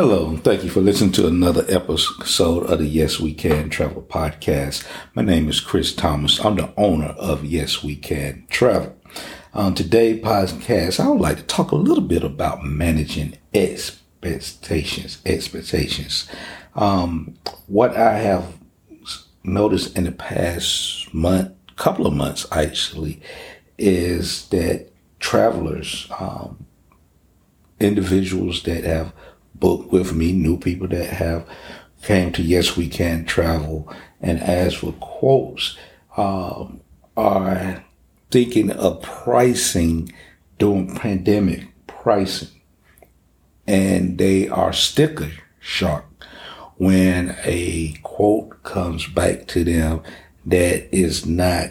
Hello, and thank you for listening to another episode of the Yes We Can Travel podcast. My name is Chris Thomas. I'm the owner of Yes We Can Travel. On today's podcast, I would like to talk a little bit about managing expectations. Expectations. Um, what I have noticed in the past month, couple of months actually, is that travelers, um, individuals that have booked with me, new people that have came to Yes We Can Travel and asked for quotes, um, are thinking of pricing during pandemic pricing. And they are sticker shock when a quote comes back to them that is not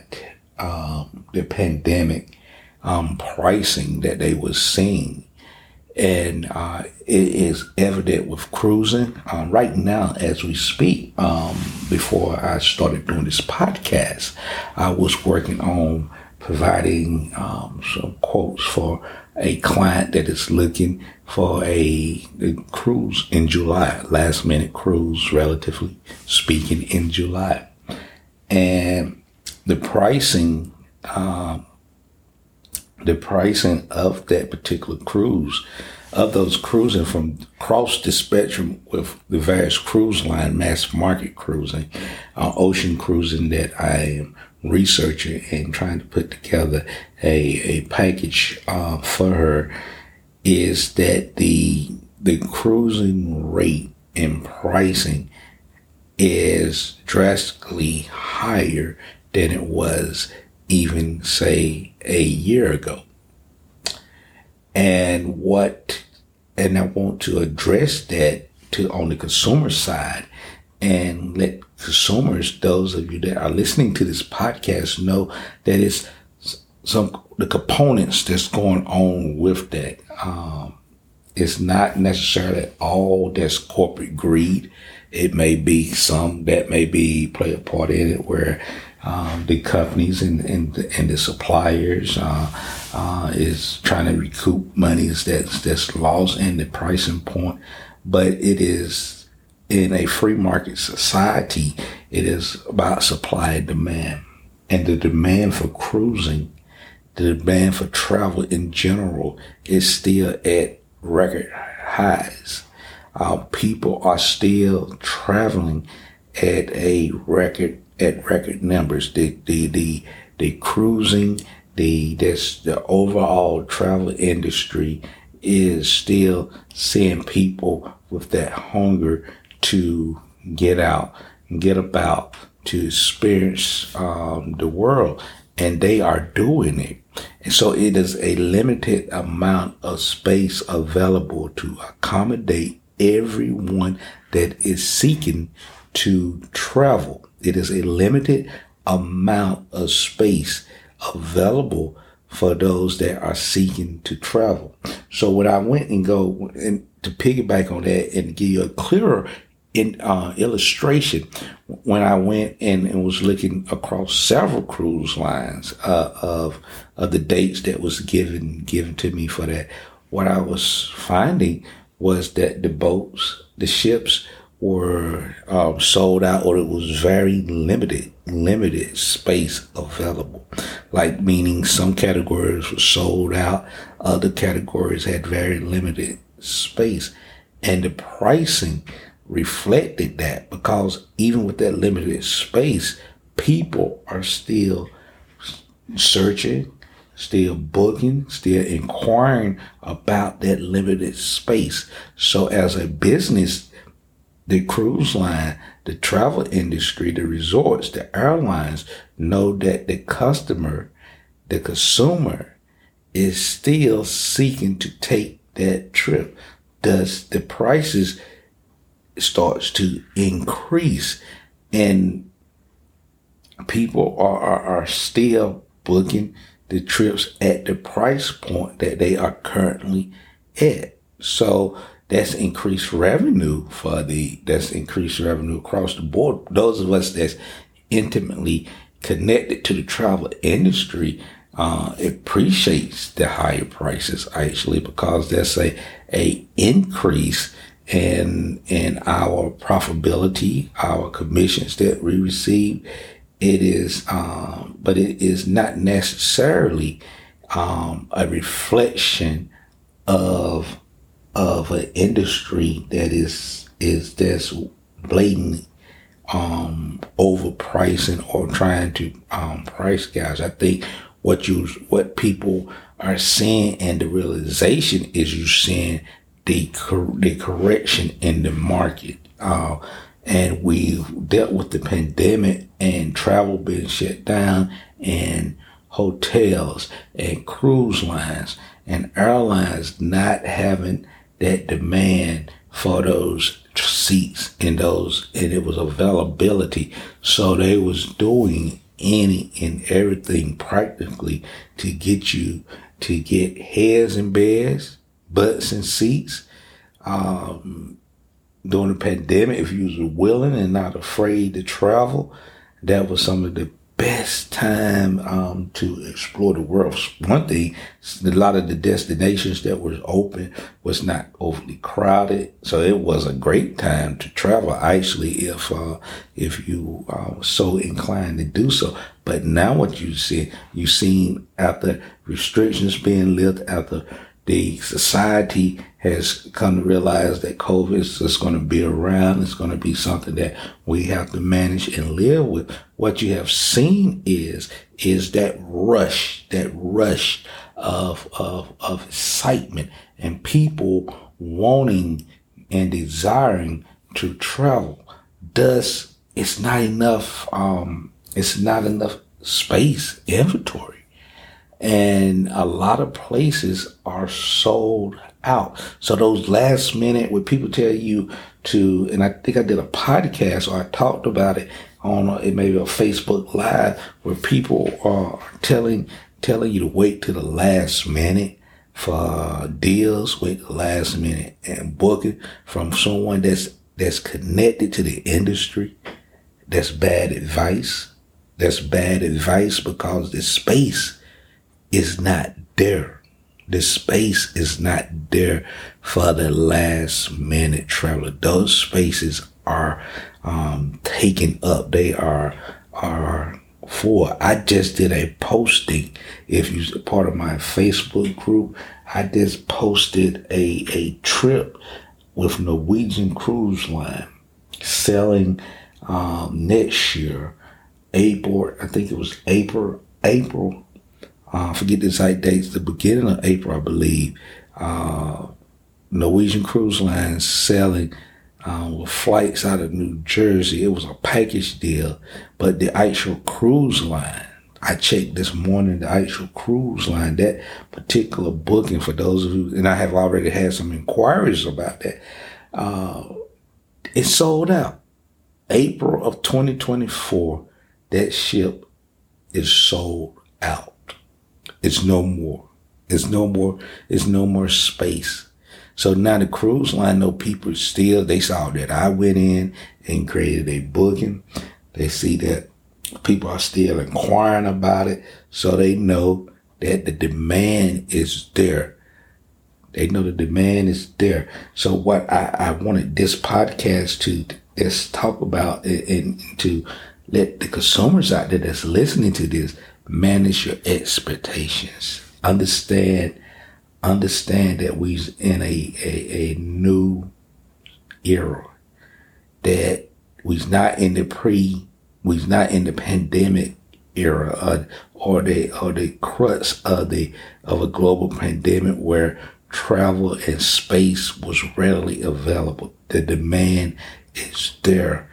um, the pandemic um, pricing that they were seeing. And uh, it is evident with cruising. Um, right now, as we speak, um, before I started doing this podcast, I was working on providing um, some quotes for a client that is looking for a, a, cruise in July, last minute cruise, relatively speaking, in July. And the pricing, um, the pricing of that particular cruise, of those cruising from across the spectrum with the various cruise line, mass market cruising, uh, ocean cruising that I am researching and trying to put together a, a package uh, for her is that the the cruising rate and pricing is drastically higher than it was even say a year ago. And what and I want to address that to on the consumer side and let consumers, those of you that are listening to this podcast, know that it's some the components that's going on with that. Um, it's not necessarily all that's corporate greed. It may be some that may be play a part in it where um, the companies and, and, and the suppliers uh, uh, is trying to recoup monies that's that's lost in the pricing point. But it is in a free market society, it is about supply and demand. And the demand for cruising, the demand for travel in general is still at record highs. Uh, people are still traveling at a record, at record numbers. The, the, the, the cruising, the, this, the overall travel industry is still seeing people with that hunger to get out get about to experience um, the world and they are doing it and so it is a limited amount of space available to accommodate everyone that is seeking to travel it is a limited amount of space available for those that are seeking to travel. So when I went and go and to piggyback on that and give you a clearer in uh, illustration when I went and, and, was looking across several cruise lines uh, of of the dates that was given given to me for that. What I was finding was that the boats, the ships were um, sold out, or it was very limited, limited space available. Like meaning some categories were sold out, other categories had very limited space, and the pricing reflected that because even with that limited space, people are still searching, still booking, still inquiring about that limited space. So as a business, the cruise line, the travel industry, the resorts, the airlines know that the customer, the consumer is still seeking to take that trip. Does the prices starts to increase and people are, are, are still booking the trips at the price point that they are currently at. So that's increased revenue for the, that's increased revenue across the board. Those of us that's intimately connected to the travel industry, uh, appreciates the higher prices actually because that's a, a increase in in our profitability, our commissions that we receive. It is, um, but it is not necessarily um, a reflection of of an industry that is is that's blatant um, overpricing or trying to um, price guys. I think what you what people are seeing and the realization is you seeing the the correction in the market. Uh, and we've dealt with the pandemic and travel being shut down and hotels and cruise lines and airlines not having that demand for those seats and those and it was availability. So they was doing any and everything practically to get you to get heads and beds butts and seats. Um, during the pandemic if you was willing and not afraid to travel that was some of the best time um, to explore the world. One thing, a lot of the destinations that were open was not overly crowded, so it was a great time to travel. Actually, if uh, if you are so inclined to do so. But now, what you see, you seen after restrictions being lifted, after the society has come to realize that COVID is going to be around. It's going to be something that we have to manage and live with. What you have seen is, is that rush, that rush of, of, of excitement and people wanting and desiring to travel. Thus, it's not enough, um, it's not enough space inventory and a lot of places are sold out. So those last minute when people tell you to, and I think I did a podcast or I talked about it on a, maybe a Facebook live where people are telling, telling you to wait to the last minute for deals, wait the last minute and book it from someone that's, that's connected to the industry. That's bad advice. That's bad advice because the space is not there. The space is not there for the last minute traveler. Those spaces are um, taken up. They are are for. I just did a posting. If you're part of my Facebook group, I just posted a a trip with Norwegian Cruise Line selling um, next year, April. I think it was April April uh, forget the exact dates, the beginning of April, I believe, uh, Norwegian Cruise Line selling uh, with flights out of New Jersey. It was a package deal, but the actual cruise line, I checked this morning, the actual cruise line, that particular booking for those of you, and I have already had some inquiries about that, uh, it sold out. April of 2024, that ship is sold out. It's no more. It's no more. It's no more space. So now the cruise line know people still, they saw that I went in and created a booking. They see that people are still inquiring about it. So they know that the demand is there. They know the demand is there. So what I, I wanted this podcast to just talk about and to let the consumers out there that's listening to this manage your expectations. Understand, understand that we're in a, a, a new era. That we're not in the pre, we're not in the pandemic era or, or the or the crux of the of a global pandemic where travel and space was readily available. The demand is there.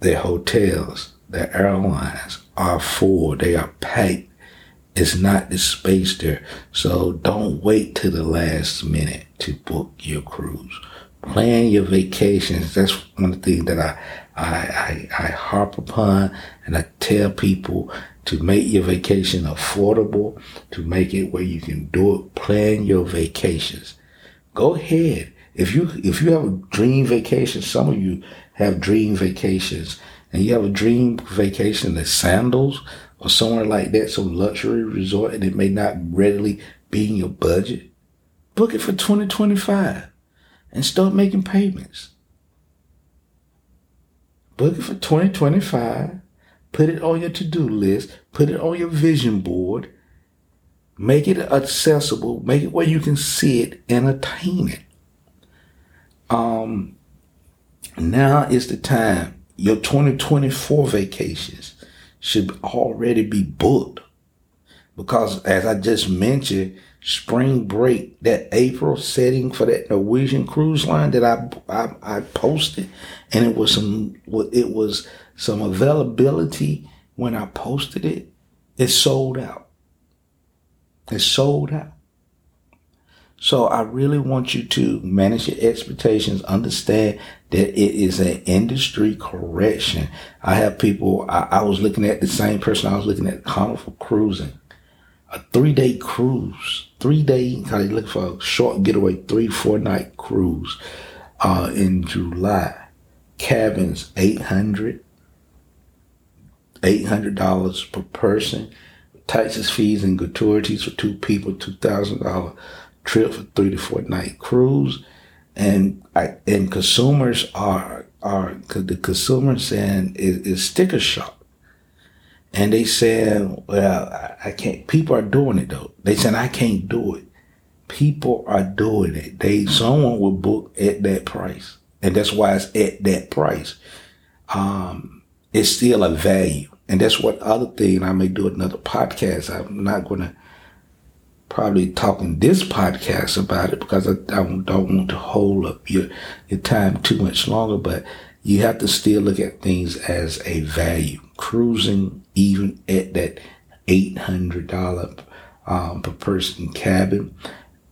The hotels, the airlines, are full. They are packed. It's not the space there. So don't wait to the last minute to book your cruise. Plan your vacations. That's one of the things that I, I, I, I harp upon and I tell people to make your vacation affordable, to make it where you can do it. Plan your vacations. Go ahead. If you, if you have a dream vacation, some of you have dream vacations and you have a dream vacation in sandals or somewhere like that, some luxury resort, and it may not readily be in your budget, book it for 2025. and start making payments. Book it for 2025. Put it on your to-do list. Put it on your vision board. Make it accessible. Make it where you can see it and attain it. Um, now is the time. Your 2024 vacations should already be booked. Because as I just mentioned, spring break, that April setting for that Norwegian cruise line that I, I, I posted, and it was some it was some availability when I posted it. It sold out. It sold out. So I really want you to manage your expectations, understand that it is an industry correction. I have people, I, I was looking at the same person I was looking at Carnival Cruising a three day cruise, three day, kind of look for a short getaway, three, four night cruise, uh, in July. Cabins, 800 $800 per person. Taxes, fees, and gratuities for two people, $2,000 trip for three to four night cruise. And I, and consumers are, are, the consumers saying is sticker shock and they said, well, I can't, people are doing it though. They said, I can't do it. People are doing it. They, someone will book at that price. And that's why it's at that price. Um, it's still a value. And that's what other thing I may do another podcast. I'm not going to probably talking this podcast about it because I, I don't want to hold up your, your time too much longer, but you have to still look at things as a value. Cruising even at that $800 um, per person cabin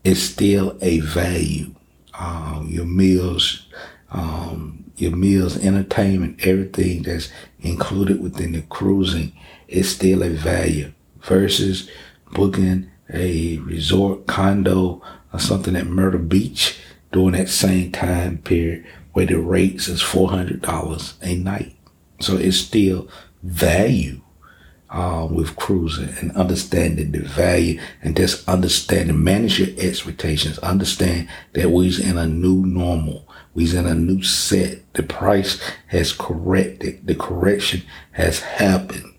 is still a value. Um, your meals, um, your meals, entertainment, everything that's included within the cruising is still a value versus booking a resort condo or something at Myrtle Beach during that same time period where the rates is $400 a night. So it's still value uh, with cruising and understanding the value and just understanding, manage your expectations. Understand that we's in a new normal. We's in a new set. The price has corrected. The correction has happened.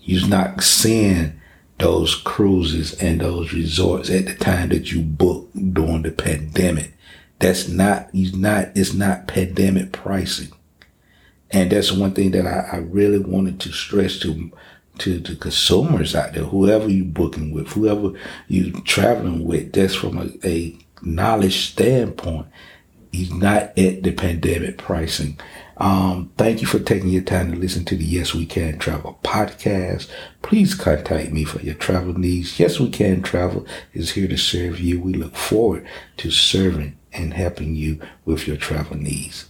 You're not seeing those cruises and those resorts at the time that you booked during the pandemic. That's not, he's not, it's not pandemic pricing. And that's one thing that I, I really wanted to stress to to the consumers out there, whoever you booking with, whoever you traveling with, that's from a, a knowledge standpoint. He's not at the pandemic pricing. Um, thank you for taking your time to listen to the Yes We Can Travel podcast. Please contact me for your travel needs. Yes We Can Travel is here to serve you. We look forward to serving and helping you with your travel needs.